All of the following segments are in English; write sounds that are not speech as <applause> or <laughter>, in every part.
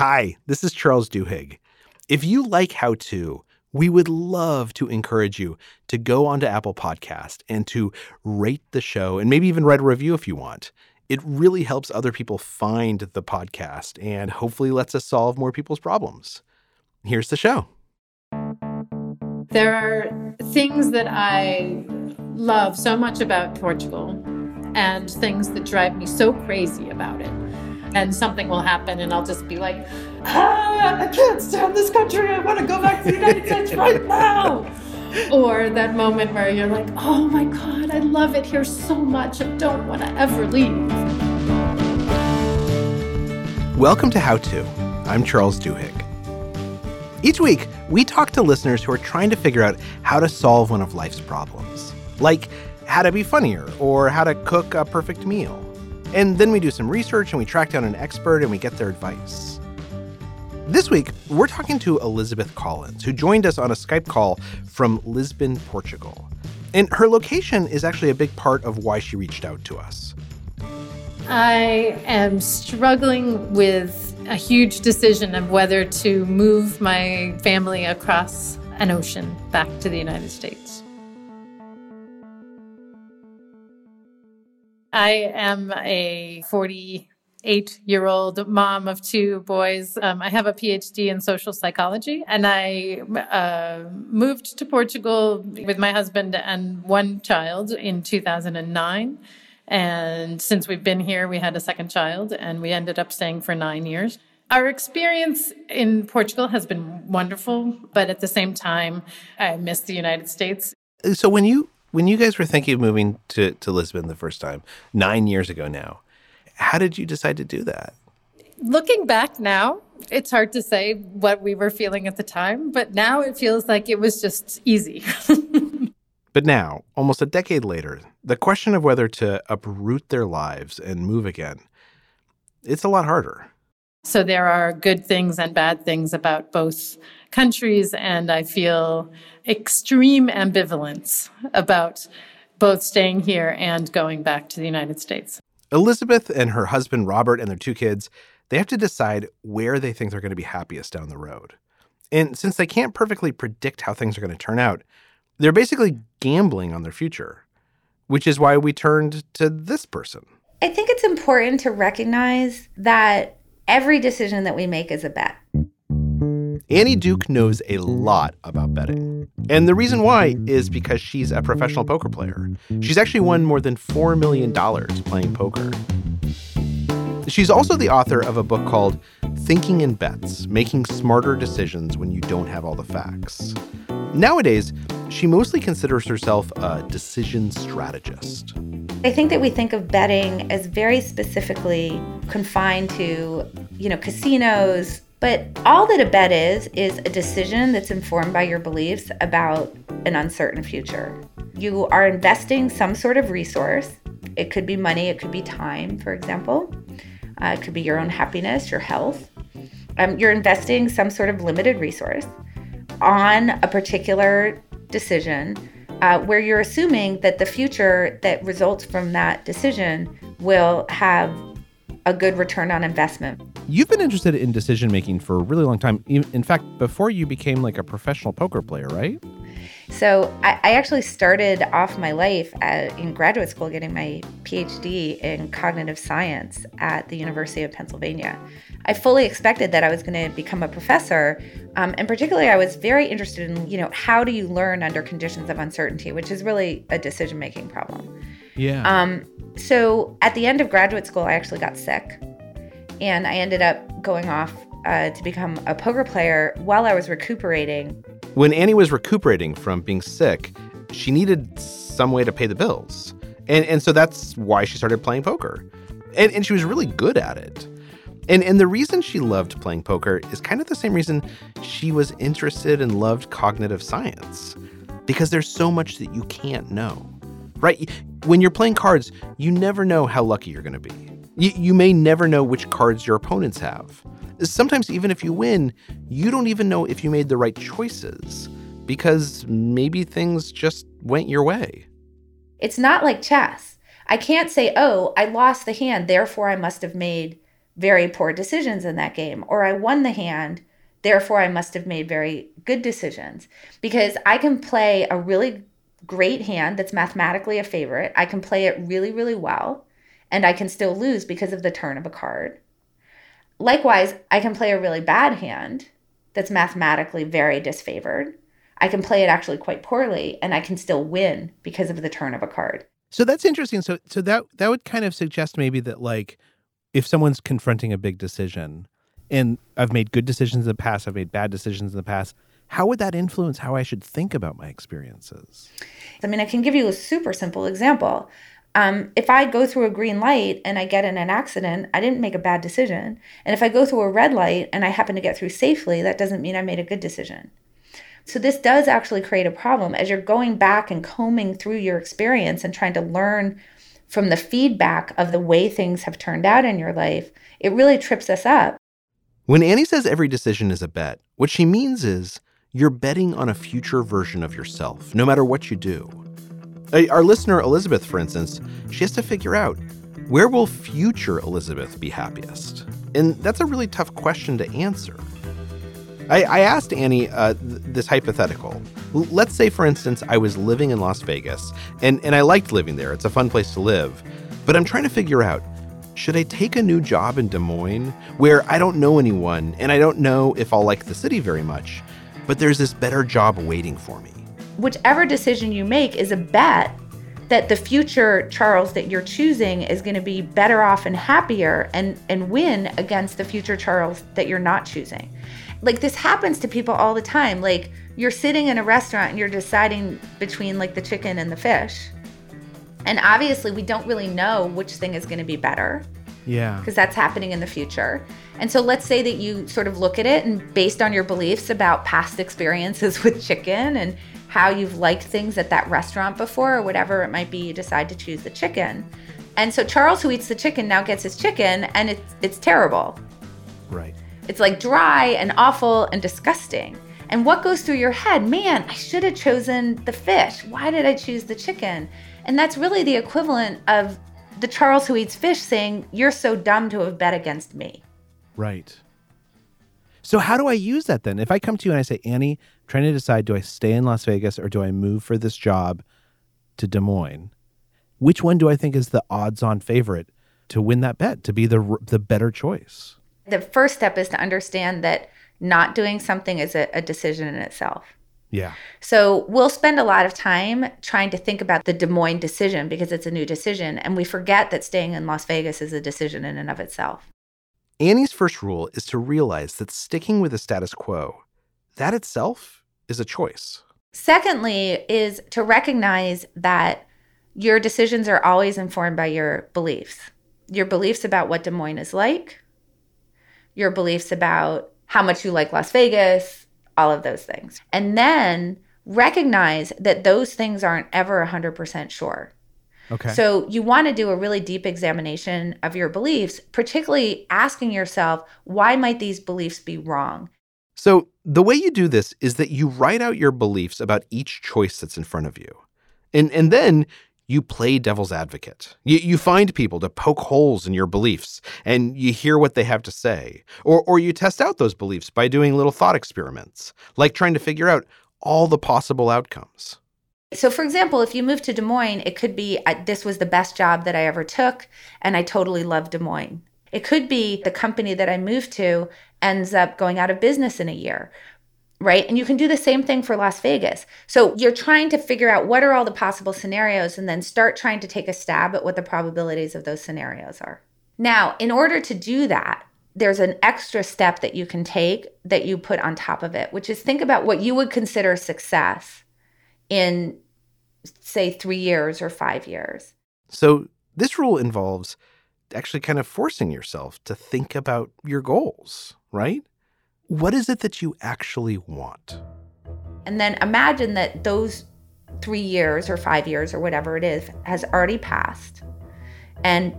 Hi, this is Charles Duhigg. If you like How To, we would love to encourage you to go onto Apple Podcast and to rate the show and maybe even write a review if you want. It really helps other people find the podcast and hopefully lets us solve more people's problems. Here's the show. There are things that I love so much about Portugal and things that drive me so crazy about it. And something will happen, and I'll just be like, ah, I can't stand this country. I want to go back to the United States right now. <laughs> Or that moment where you're like, oh my God, I love it here so much. I don't want to ever leave. Welcome to How To. I'm Charles Duhigg. Each week, we talk to listeners who are trying to figure out how to solve one of life's problems, like how to be funnier or how to cook a perfect meal. And then we do some research and we track down an expert and we get their advice. This week, we're talking to Elizabeth Collins, who joined us on a Skype call from Lisbon, Portugal. And her location is actually a big part of why she reached out to us. I am struggling with a huge decision of whether to move my family across an ocean back to the United States. I am a 48 year old mom of two boys. Um, I have a PhD in social psychology, and I uh, moved to Portugal with my husband and one child in 2009. And since we've been here, we had a second child, and we ended up staying for nine years. Our experience in Portugal has been wonderful, but at the same time, I miss the United States. So when you when you guys were thinking of moving to, to Lisbon the first time, nine years ago now, how did you decide to do that? Looking back now, it's hard to say what we were feeling at the time, but now it feels like it was just easy. <laughs> but now, almost a decade later, the question of whether to uproot their lives and move again, it's a lot harder. So there are good things and bad things about both countries, and I feel extreme ambivalence about both staying here and going back to the United States. Elizabeth and her husband Robert and their two kids, they have to decide where they think they're going to be happiest down the road. And since they can't perfectly predict how things are going to turn out, they're basically gambling on their future, which is why we turned to this person. I think it's important to recognize that every decision that we make is a bet. Annie Duke knows a lot about betting. And the reason why is because she's a professional poker player. She's actually won more than $4 million playing poker. She's also the author of a book called Thinking in Bets Making Smarter Decisions When You Don't Have All the Facts. Nowadays, she mostly considers herself a decision strategist. I think that we think of betting as very specifically confined to, you know, casinos, but all that a bet is, is a decision that's informed by your beliefs about an uncertain future. You are investing some sort of resource. It could be money, it could be time, for example. Uh, it could be your own happiness, your health. Um, you're investing some sort of limited resource on a particular decision uh, where you're assuming that the future that results from that decision will have a good return on investment. You've been interested in decision making for a really long time. In fact, before you became like a professional poker player, right? So I, I actually started off my life at, in graduate school getting my PhD in cognitive science at the University of Pennsylvania. I fully expected that I was going to become a professor, um, and particularly I was very interested in you know how do you learn under conditions of uncertainty, which is really a decision making problem. Yeah. Um, so at the end of graduate school, I actually got sick, and I ended up going off uh, to become a poker player while I was recuperating. When Annie was recuperating from being sick, she needed some way to pay the bills, and and so that's why she started playing poker, and and she was really good at it. And and the reason she loved playing poker is kind of the same reason she was interested and loved cognitive science, because there's so much that you can't know right? When you're playing cards, you never know how lucky you're going to be. You, you may never know which cards your opponents have. Sometimes, even if you win, you don't even know if you made the right choices because maybe things just went your way. It's not like chess. I can't say, oh, I lost the hand, therefore I must have made very poor decisions in that game, or I won the hand, therefore I must have made very good decisions. Because I can play a really great hand that's mathematically a favorite, I can play it really, really well, and I can still lose because of the turn of a card. Likewise, I can play a really bad hand that's mathematically very disfavored. I can play it actually quite poorly and I can still win because of the turn of a card. So that's interesting. So so that that would kind of suggest maybe that like if someone's confronting a big decision and I've made good decisions in the past, I've made bad decisions in the past, how would that influence how I should think about my experiences? I mean, I can give you a super simple example. Um, if I go through a green light and I get in an accident, I didn't make a bad decision. And if I go through a red light and I happen to get through safely, that doesn't mean I made a good decision. So, this does actually create a problem as you're going back and combing through your experience and trying to learn from the feedback of the way things have turned out in your life. It really trips us up. When Annie says every decision is a bet, what she means is you're betting on a future version of yourself, no matter what you do. Our listener, Elizabeth, for instance, she has to figure out where will future Elizabeth be happiest? And that's a really tough question to answer. I, I asked Annie uh, th- this hypothetical. L- let's say, for instance, I was living in Las Vegas and, and I liked living there. It's a fun place to live. But I'm trying to figure out should I take a new job in Des Moines where I don't know anyone and I don't know if I'll like the city very much, but there's this better job waiting for me? Whichever decision you make is a bet that the future Charles that you're choosing is going to be better off and happier and, and win against the future Charles that you're not choosing like this happens to people all the time. Like you're sitting in a restaurant and you're deciding between like the chicken and the fish. And obviously, we don't really know which thing is going to be better. Yeah. Because that's happening in the future. And so let's say that you sort of look at it and based on your beliefs about past experiences <laughs> with chicken and how you've liked things at that restaurant before or whatever it might be, you decide to choose the chicken. And so Charles, who eats the chicken, now gets his chicken and it's, it's terrible. Right. It's like dry and awful and disgusting. And what goes through your head? Man, I should have chosen the fish. Why did I choose the chicken? And that's really the equivalent of the Charles who eats fish saying, You're so dumb to have bet against me. Right. So, how do I use that then? If I come to you and I say, Annie, trying to decide, do I stay in Las Vegas or do I move for this job to Des Moines? Which one do I think is the odds on favorite to win that bet, to be the, the better choice? the first step is to understand that not doing something is a, a decision in itself. Yeah. So we'll spend a lot of time trying to think about the Des Moines decision because it's a new decision. And we forget that staying in Las Vegas is a decision in and of itself. Annie's first rule is to realize that sticking with the status quo, that itself is a choice. Secondly, is to recognize that your decisions are always informed by your beliefs. Your beliefs about what Des Moines is like, your beliefs about how much you like Las Vegas, all of those things. And then recognize that those things aren't ever 100% sure. Okay. So you want to do a really deep examination of your beliefs, particularly asking yourself, why might these beliefs be wrong? So the way you do this is that you write out your beliefs about each choice that's in front of you. And and then you play devil's advocate. You, you find people to poke holes in your beliefs and you hear what they have to say. Or, or you test out those beliefs by doing little thought experiments, like trying to figure out all the possible outcomes. So, for example, if you move to Des Moines, it could be this was the best job that I ever took, and I totally love Des Moines. It could be the company that I moved to ends up going out of business in a year right? And you can do the same thing for Las Vegas. So you're trying to figure out what are all the possible scenarios and then start trying to take a stab at what the probabilities of those scenarios are. Now, in order to do that, there's an extra step that you can take that you put on top of it, which is think about what you would consider success in, say, three years or five years. So this rule involves actually kind of forcing yourself to think about your goals, right? what is it that you actually want? And then imagine that those three years or five years or whatever it is has already passed. And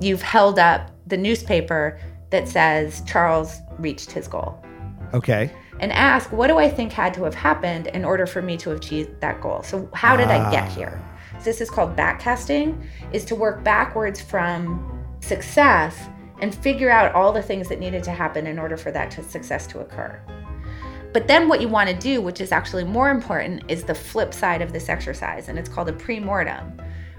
you've held up the newspaper that says Charles reached his goal. Okay. And ask, what do I think had to have happened in order for me to achieve that goal? So, how did ah. I get here? This is called backcasting, is to work backwards from success and figure out all the things that needed to happen in order for that to success to occur. But then what you want to do, which is actually more important, is the flip side of this exercise, and it's called a pre-mortem,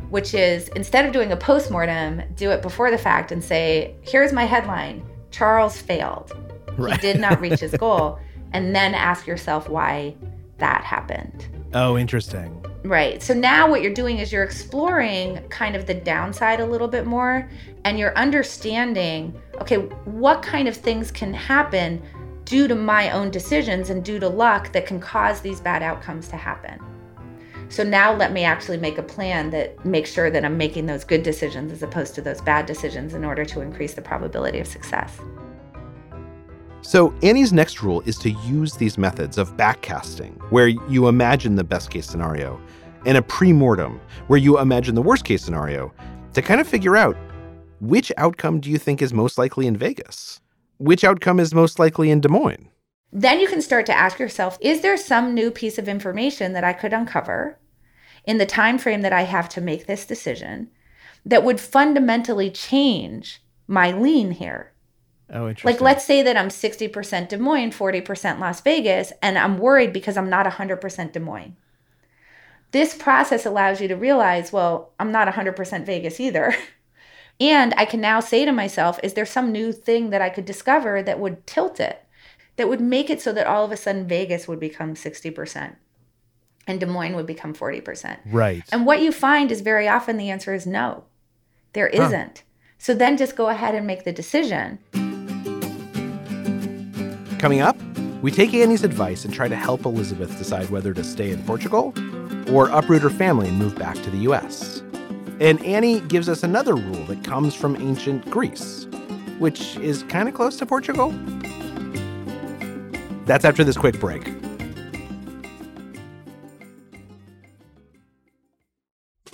which is instead of doing a post-mortem, do it before the fact and say, "Here's my headline: Charles failed. Right. He did not reach his <laughs> goal." And then ask yourself why that happened. Oh, interesting. Right. So now what you're doing is you're exploring kind of the downside a little bit more and you're understanding okay, what kind of things can happen due to my own decisions and due to luck that can cause these bad outcomes to happen. So now let me actually make a plan that makes sure that I'm making those good decisions as opposed to those bad decisions in order to increase the probability of success. So, Annie's next rule is to use these methods of backcasting, where you imagine the best case scenario, and a pre-mortem, where you imagine the worst case scenario, to kind of figure out which outcome do you think is most likely in Vegas? Which outcome is most likely in Des Moines? Then you can start to ask yourself, is there some new piece of information that I could uncover in the time frame that I have to make this decision that would fundamentally change my lean here? Oh, interesting. Like, let's say that I'm 60% Des Moines, 40% Las Vegas, and I'm worried because I'm not 100% Des Moines. This process allows you to realize, well, I'm not 100% Vegas either. <laughs> and I can now say to myself, is there some new thing that I could discover that would tilt it, that would make it so that all of a sudden Vegas would become 60% and Des Moines would become 40%? Right. And what you find is very often the answer is no, there isn't. Huh. So then just go ahead and make the decision. Coming up, we take Annie's advice and try to help Elizabeth decide whether to stay in Portugal or uproot her family and move back to the US. And Annie gives us another rule that comes from ancient Greece, which is kind of close to Portugal. That's after this quick break.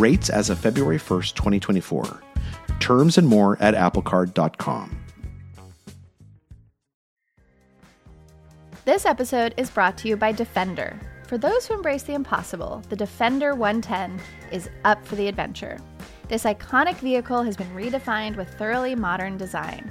Rates as of February 1st, 2024. Terms and more at applecard.com. This episode is brought to you by Defender. For those who embrace the impossible, the Defender 110 is up for the adventure. This iconic vehicle has been redefined with thoroughly modern design.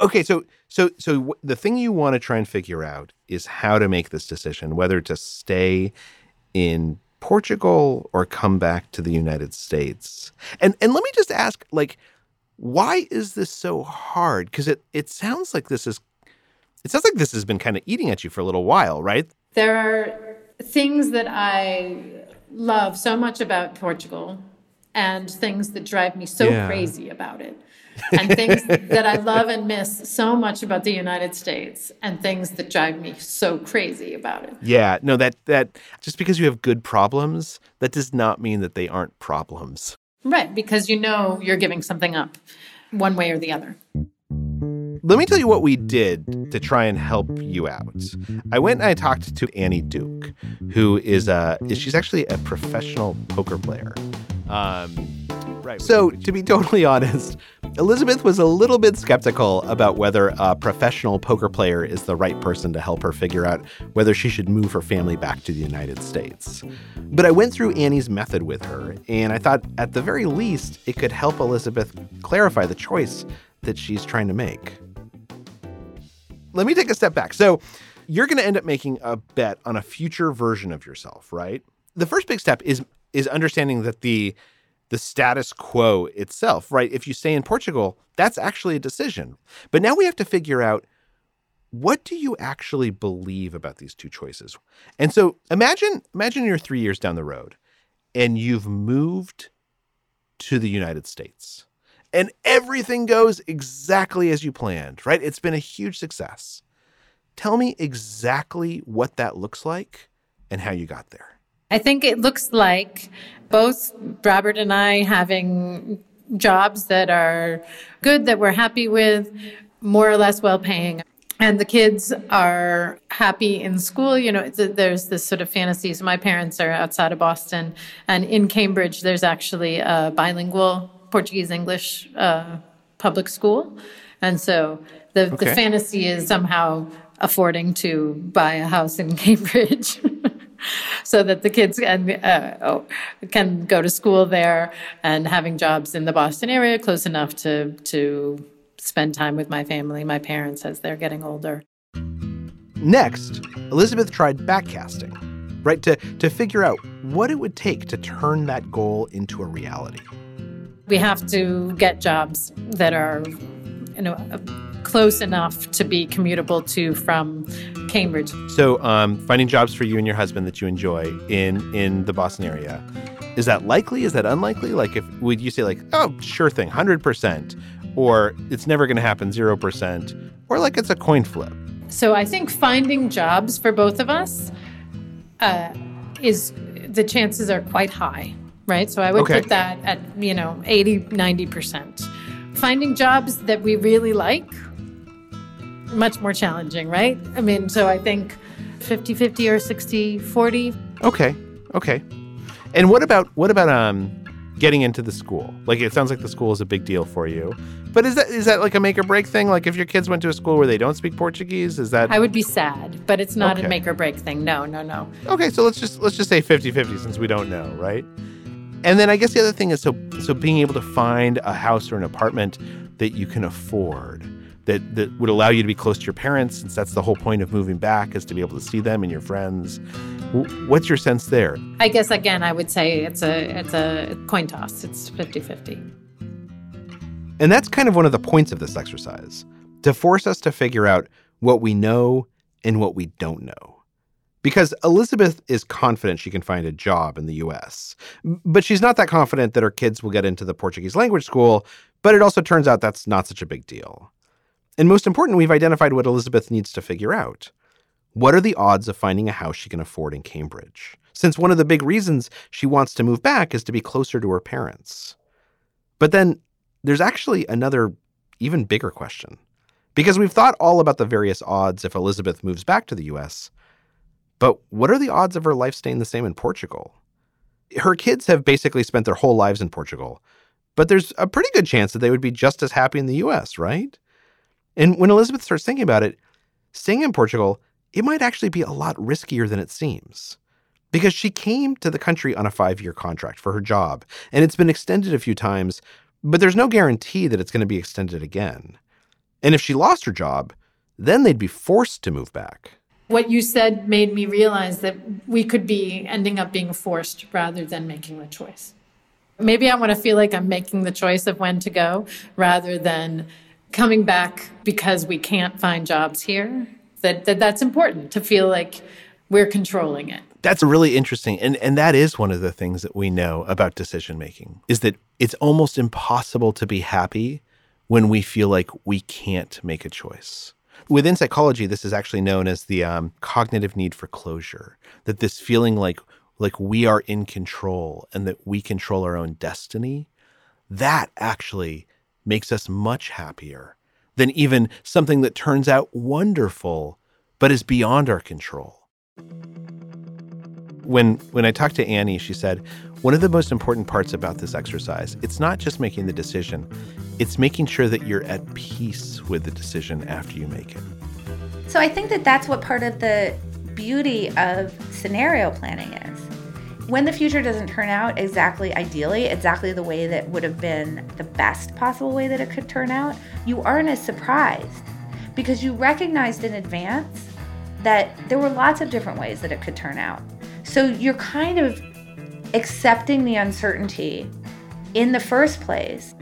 Okay, so so so the thing you want to try and figure out is how to make this decision, whether to stay in Portugal or come back to the United States. And and let me just ask like why is this so hard? Cuz it it sounds like this is it sounds like this has been kind of eating at you for a little while, right? There are things that I love so much about Portugal and things that drive me so yeah. crazy about it <laughs> and things that I love and miss so much about the United States and things that drive me so crazy about it. Yeah, no that that just because you have good problems, that does not mean that they aren't problems. Right, because you know you're giving something up one way or the other. Let me tell you what we did to try and help you out. I went and I talked to Annie Duke, who is a she's actually a professional poker player. Um, Right. So, to be totally honest, Elizabeth was a little bit skeptical about whether a professional poker player is the right person to help her figure out whether she should move her family back to the United States. But I went through Annie's method with her, and I thought at the very least it could help Elizabeth clarify the choice that she's trying to make. Let me take a step back. So, you're going to end up making a bet on a future version of yourself, right? The first big step is is understanding that the the status quo itself, right? If you stay in Portugal, that's actually a decision. But now we have to figure out what do you actually believe about these two choices? And so imagine imagine you're 3 years down the road and you've moved to the United States. And everything goes exactly as you planned, right? It's been a huge success. Tell me exactly what that looks like and how you got there. I think it looks like both Robert and I having jobs that are good, that we're happy with, more or less well paying. And the kids are happy in school. You know, there's this sort of fantasy. So my parents are outside of Boston, and in Cambridge, there's actually a bilingual Portuguese English uh, public school. And so the, okay. the fantasy is somehow affording to buy a house in <laughs> Cambridge. <laughs> so that the kids can, uh, oh, can go to school there and having jobs in the Boston area close enough to, to spend time with my family, my parents, as they're getting older. Next, Elizabeth tried backcasting, right, to, to figure out what it would take to turn that goal into a reality. We have to get jobs that are, you know, close enough to be commutable to from Cambridge. So, um, finding jobs for you and your husband that you enjoy in in the Boston area, is that likely? Is that unlikely? Like, if would you say like, oh, sure thing, hundred percent, or it's never going to happen, zero percent, or like it's a coin flip? So, I think finding jobs for both of us uh, is the chances are quite high, right? So, I would okay. put that at you know 80, 90 percent. Finding jobs that we really like much more challenging, right? I mean, so I think 50 50 or 60 40. Okay. Okay. And what about what about um getting into the school? Like it sounds like the school is a big deal for you. But is that is that like a make or break thing? Like if your kids went to a school where they don't speak Portuguese, is that I would be sad, but it's not okay. a make or break thing. No, no, no. Okay, so let's just let's just say 50-50 since we don't know, right? And then I guess the other thing is so so being able to find a house or an apartment that you can afford that that would allow you to be close to your parents since that's the whole point of moving back is to be able to see them and your friends what's your sense there i guess again i would say it's a it's a coin toss it's 50-50 and that's kind of one of the points of this exercise to force us to figure out what we know and what we don't know because Elizabeth is confident she can find a job in the US. But she's not that confident that her kids will get into the Portuguese language school, but it also turns out that's not such a big deal. And most important, we've identified what Elizabeth needs to figure out. What are the odds of finding a house she can afford in Cambridge? Since one of the big reasons she wants to move back is to be closer to her parents. But then there's actually another, even bigger question. Because we've thought all about the various odds if Elizabeth moves back to the US. But what are the odds of her life staying the same in Portugal? Her kids have basically spent their whole lives in Portugal, but there's a pretty good chance that they would be just as happy in the US, right? And when Elizabeth starts thinking about it, staying in Portugal, it might actually be a lot riskier than it seems. Because she came to the country on a five year contract for her job, and it's been extended a few times, but there's no guarantee that it's going to be extended again. And if she lost her job, then they'd be forced to move back. What you said made me realize that we could be ending up being forced rather than making the choice. Maybe I want to feel like I'm making the choice of when to go rather than coming back because we can't find jobs here that, that that's important to feel like we're controlling it. That's really interesting and and that is one of the things that we know about decision making is that it's almost impossible to be happy when we feel like we can't make a choice. Within psychology this is actually known as the um, cognitive need for closure that this feeling like like we are in control and that we control our own destiny that actually makes us much happier than even something that turns out wonderful but is beyond our control. when when I talked to Annie, she said one of the most important parts about this exercise, it's not just making the decision, it's making sure that you're at peace with the decision after you make it. So I think that that's what part of the beauty of scenario planning is. When the future doesn't turn out exactly ideally, exactly the way that would have been the best possible way that it could turn out, you aren't as surprised because you recognized in advance that there were lots of different ways that it could turn out. So you're kind of accepting the uncertainty in the first place.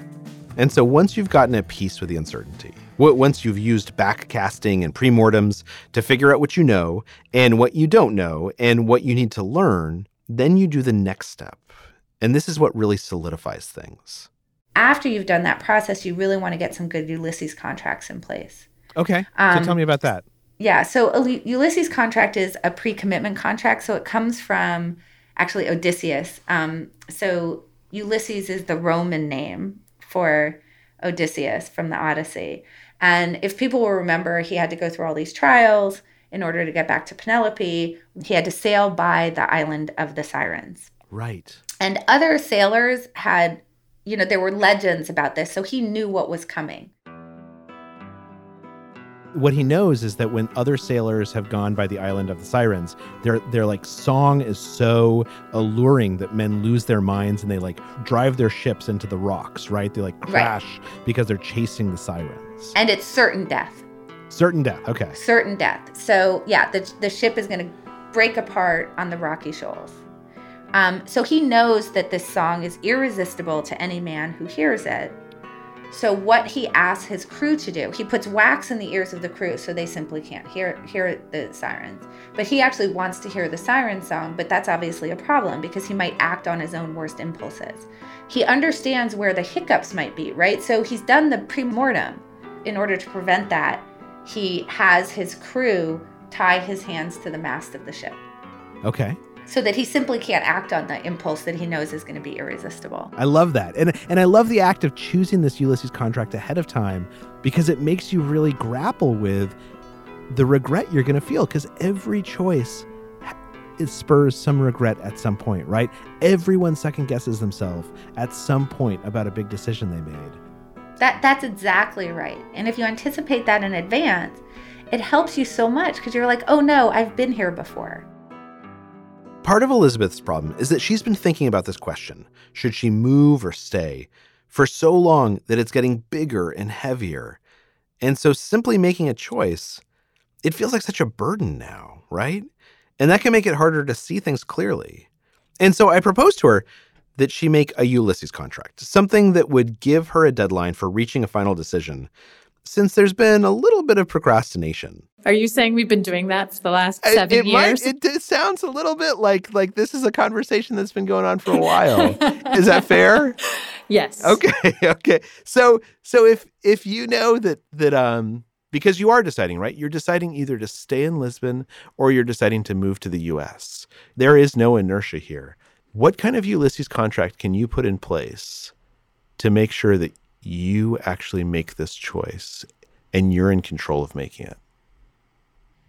And so once you've gotten at peace with the uncertainty, once you've used backcasting and premortems to figure out what you know and what you don't know and what you need to learn, then you do the next step. And this is what really solidifies things. After you've done that process, you really want to get some good Ulysses contracts in place. Okay. Um, so tell me about that. Yeah. So Ulysses contract is a pre commitment contract. So it comes from actually Odysseus. Um, so Ulysses is the Roman name for Odysseus from the Odyssey. And if people will remember, he had to go through all these trials in order to get back to Penelope. He had to sail by the island of the Sirens. Right. And other sailors had, you know, there were legends about this. So he knew what was coming what he knows is that when other sailors have gone by the island of the sirens, their their like song is so alluring that men lose their minds and they like drive their ships into the rocks, right? They like crash right. because they're chasing the sirens. And it's certain death. Certain death. Okay. Certain death. So yeah, the the ship is going to break apart on the rocky shoals. Um, so he knows that this song is irresistible to any man who hears it so what he asks his crew to do, he puts wax in the ears of the crew so they simply can't hear hear the sirens. But he actually wants to hear the siren song, but that's obviously a problem because he might act on his own worst impulses. He understands where the hiccups might be, right? So he's done the premortem. In order to prevent that, he has his crew tie his hands to the mast of the ship. Okay so that he simply can't act on the impulse that he knows is going to be irresistible. I love that. And and I love the act of choosing this Ulysses contract ahead of time because it makes you really grapple with the regret you're going to feel because every choice it spurs some regret at some point, right? Everyone second guesses themselves at some point about a big decision they made. That that's exactly right. And if you anticipate that in advance, it helps you so much because you're like, "Oh no, I've been here before." Part of Elizabeth's problem is that she's been thinking about this question should she move or stay for so long that it's getting bigger and heavier. And so simply making a choice, it feels like such a burden now, right? And that can make it harder to see things clearly. And so I proposed to her that she make a Ulysses contract, something that would give her a deadline for reaching a final decision since there's been a little bit of procrastination. Are you saying we've been doing that for the last seven it, it years? Might, it, it, sounds a little bit like like this is a conversation that's been going on for a while. is that fair? <laughs> Yes. Okay. <laughs> Okay. So so if if you know that that um because you are deciding, right? You're deciding either to stay in Lisbon or you're deciding to move to the US. There is no inertia here. What kind of Ulysses contract can you put in place to make sure that you actually make this choice and you're in control of making it.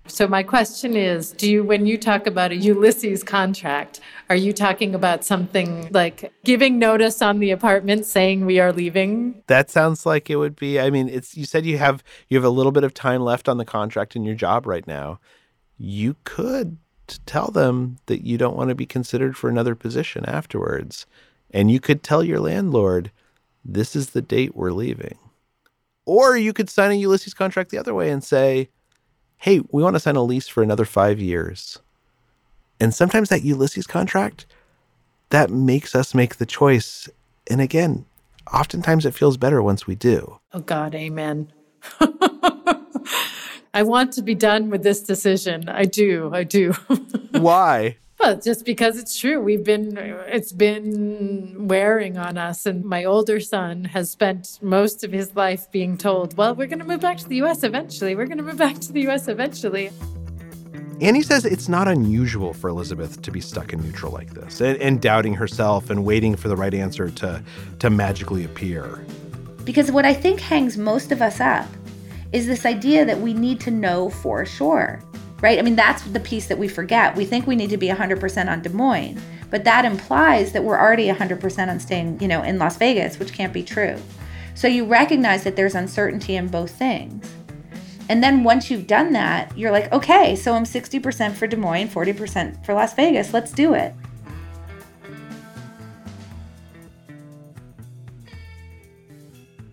So my question is, do you when you talk about a Ulysses contract, are you talking about something like giving notice on the apartment saying we are leaving? That sounds like it would be. I mean, it's you said you have you have a little bit of time left on the contract in your job right now. You could tell them that you don't want to be considered for another position afterwards. And you could tell your landlord, this is the date we're leaving. Or you could sign a Ulysses contract the other way and say, hey, we want to sign a lease for another five years. And sometimes that Ulysses contract, that makes us make the choice. And again, oftentimes it feels better once we do. Oh, God, amen. <laughs> I want to be done with this decision. I do. I do. <laughs> Why? Well, just because it's true. We've been, it's been wearing on us. And my older son has spent most of his life being told, well, we're going to move back to the US eventually. We're going to move back to the US eventually. Annie says it's not unusual for Elizabeth to be stuck in neutral like this and, and doubting herself and waiting for the right answer to, to magically appear. Because what I think hangs most of us up is this idea that we need to know for sure right? I mean, that's the piece that we forget. We think we need to be 100% on Des Moines, but that implies that we're already 100% on staying, you know, in Las Vegas, which can't be true. So you recognize that there's uncertainty in both things. And then once you've done that, you're like, okay, so I'm 60% for Des Moines, 40% for Las Vegas. Let's do it.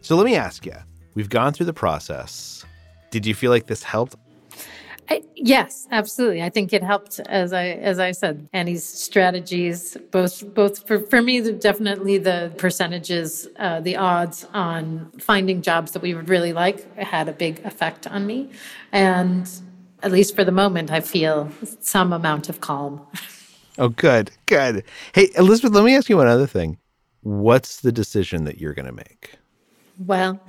So let me ask you we've gone through the process. Did you feel like this helped? I, yes, absolutely. I think it helped, as I as I said, Annie's strategies, both both for, for me, definitely the percentages, uh, the odds on finding jobs that we would really like had a big effect on me, and at least for the moment, I feel some amount of calm. <laughs> Oh, good, good. Hey, Elizabeth, let me ask you one other thing. What's the decision that you're going to make? Well,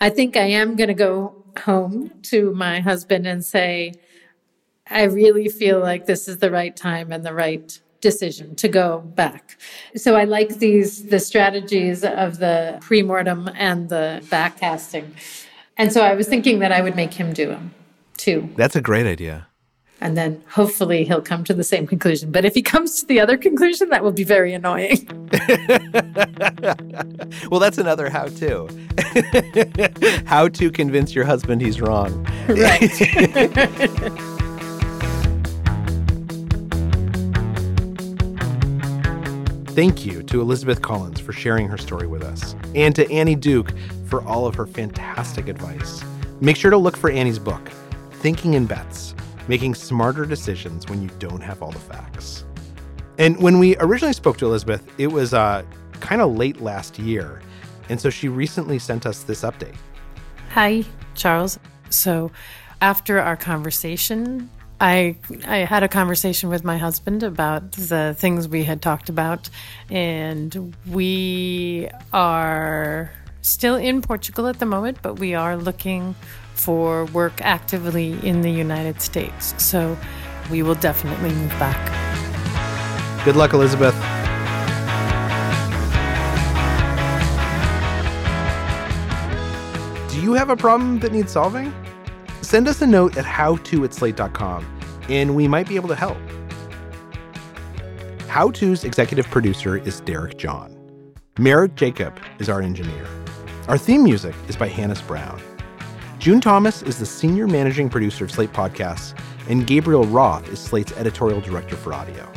I think I am going to go home to my husband and say, I really feel like this is the right time and the right decision to go back. So I like these the strategies of the pre-mortem and the backcasting. And so I was thinking that I would make him do them too. That's a great idea. And then hopefully he'll come to the same conclusion. But if he comes to the other conclusion, that will be very annoying. <laughs> well, that's another how to. <laughs> how to convince your husband he's wrong. Right. <laughs> Thank you to Elizabeth Collins for sharing her story with us, and to Annie Duke for all of her fantastic advice. Make sure to look for Annie's book, Thinking in Bets Making Smarter Decisions When You Don't Have All the Facts. And when we originally spoke to Elizabeth, it was uh, kind of late last year. And so she recently sent us this update. Hi, Charles. So after our conversation, I I had a conversation with my husband about the things we had talked about, and we are still in Portugal at the moment, but we are looking for work actively in the United States. So we will definitely move back. Good luck, Elizabeth. Do you have a problem that needs solving? send us a note at howto at slate.com and we might be able to help. How To's executive producer is Derek John. Merritt Jacob is our engineer. Our theme music is by Hannis Brown. June Thomas is the senior managing producer of Slate Podcasts, and Gabriel Roth is Slate's editorial director for audio.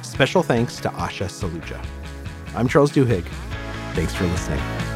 Special thanks to Asha Saluja. I'm Charles Duhigg. Thanks for listening.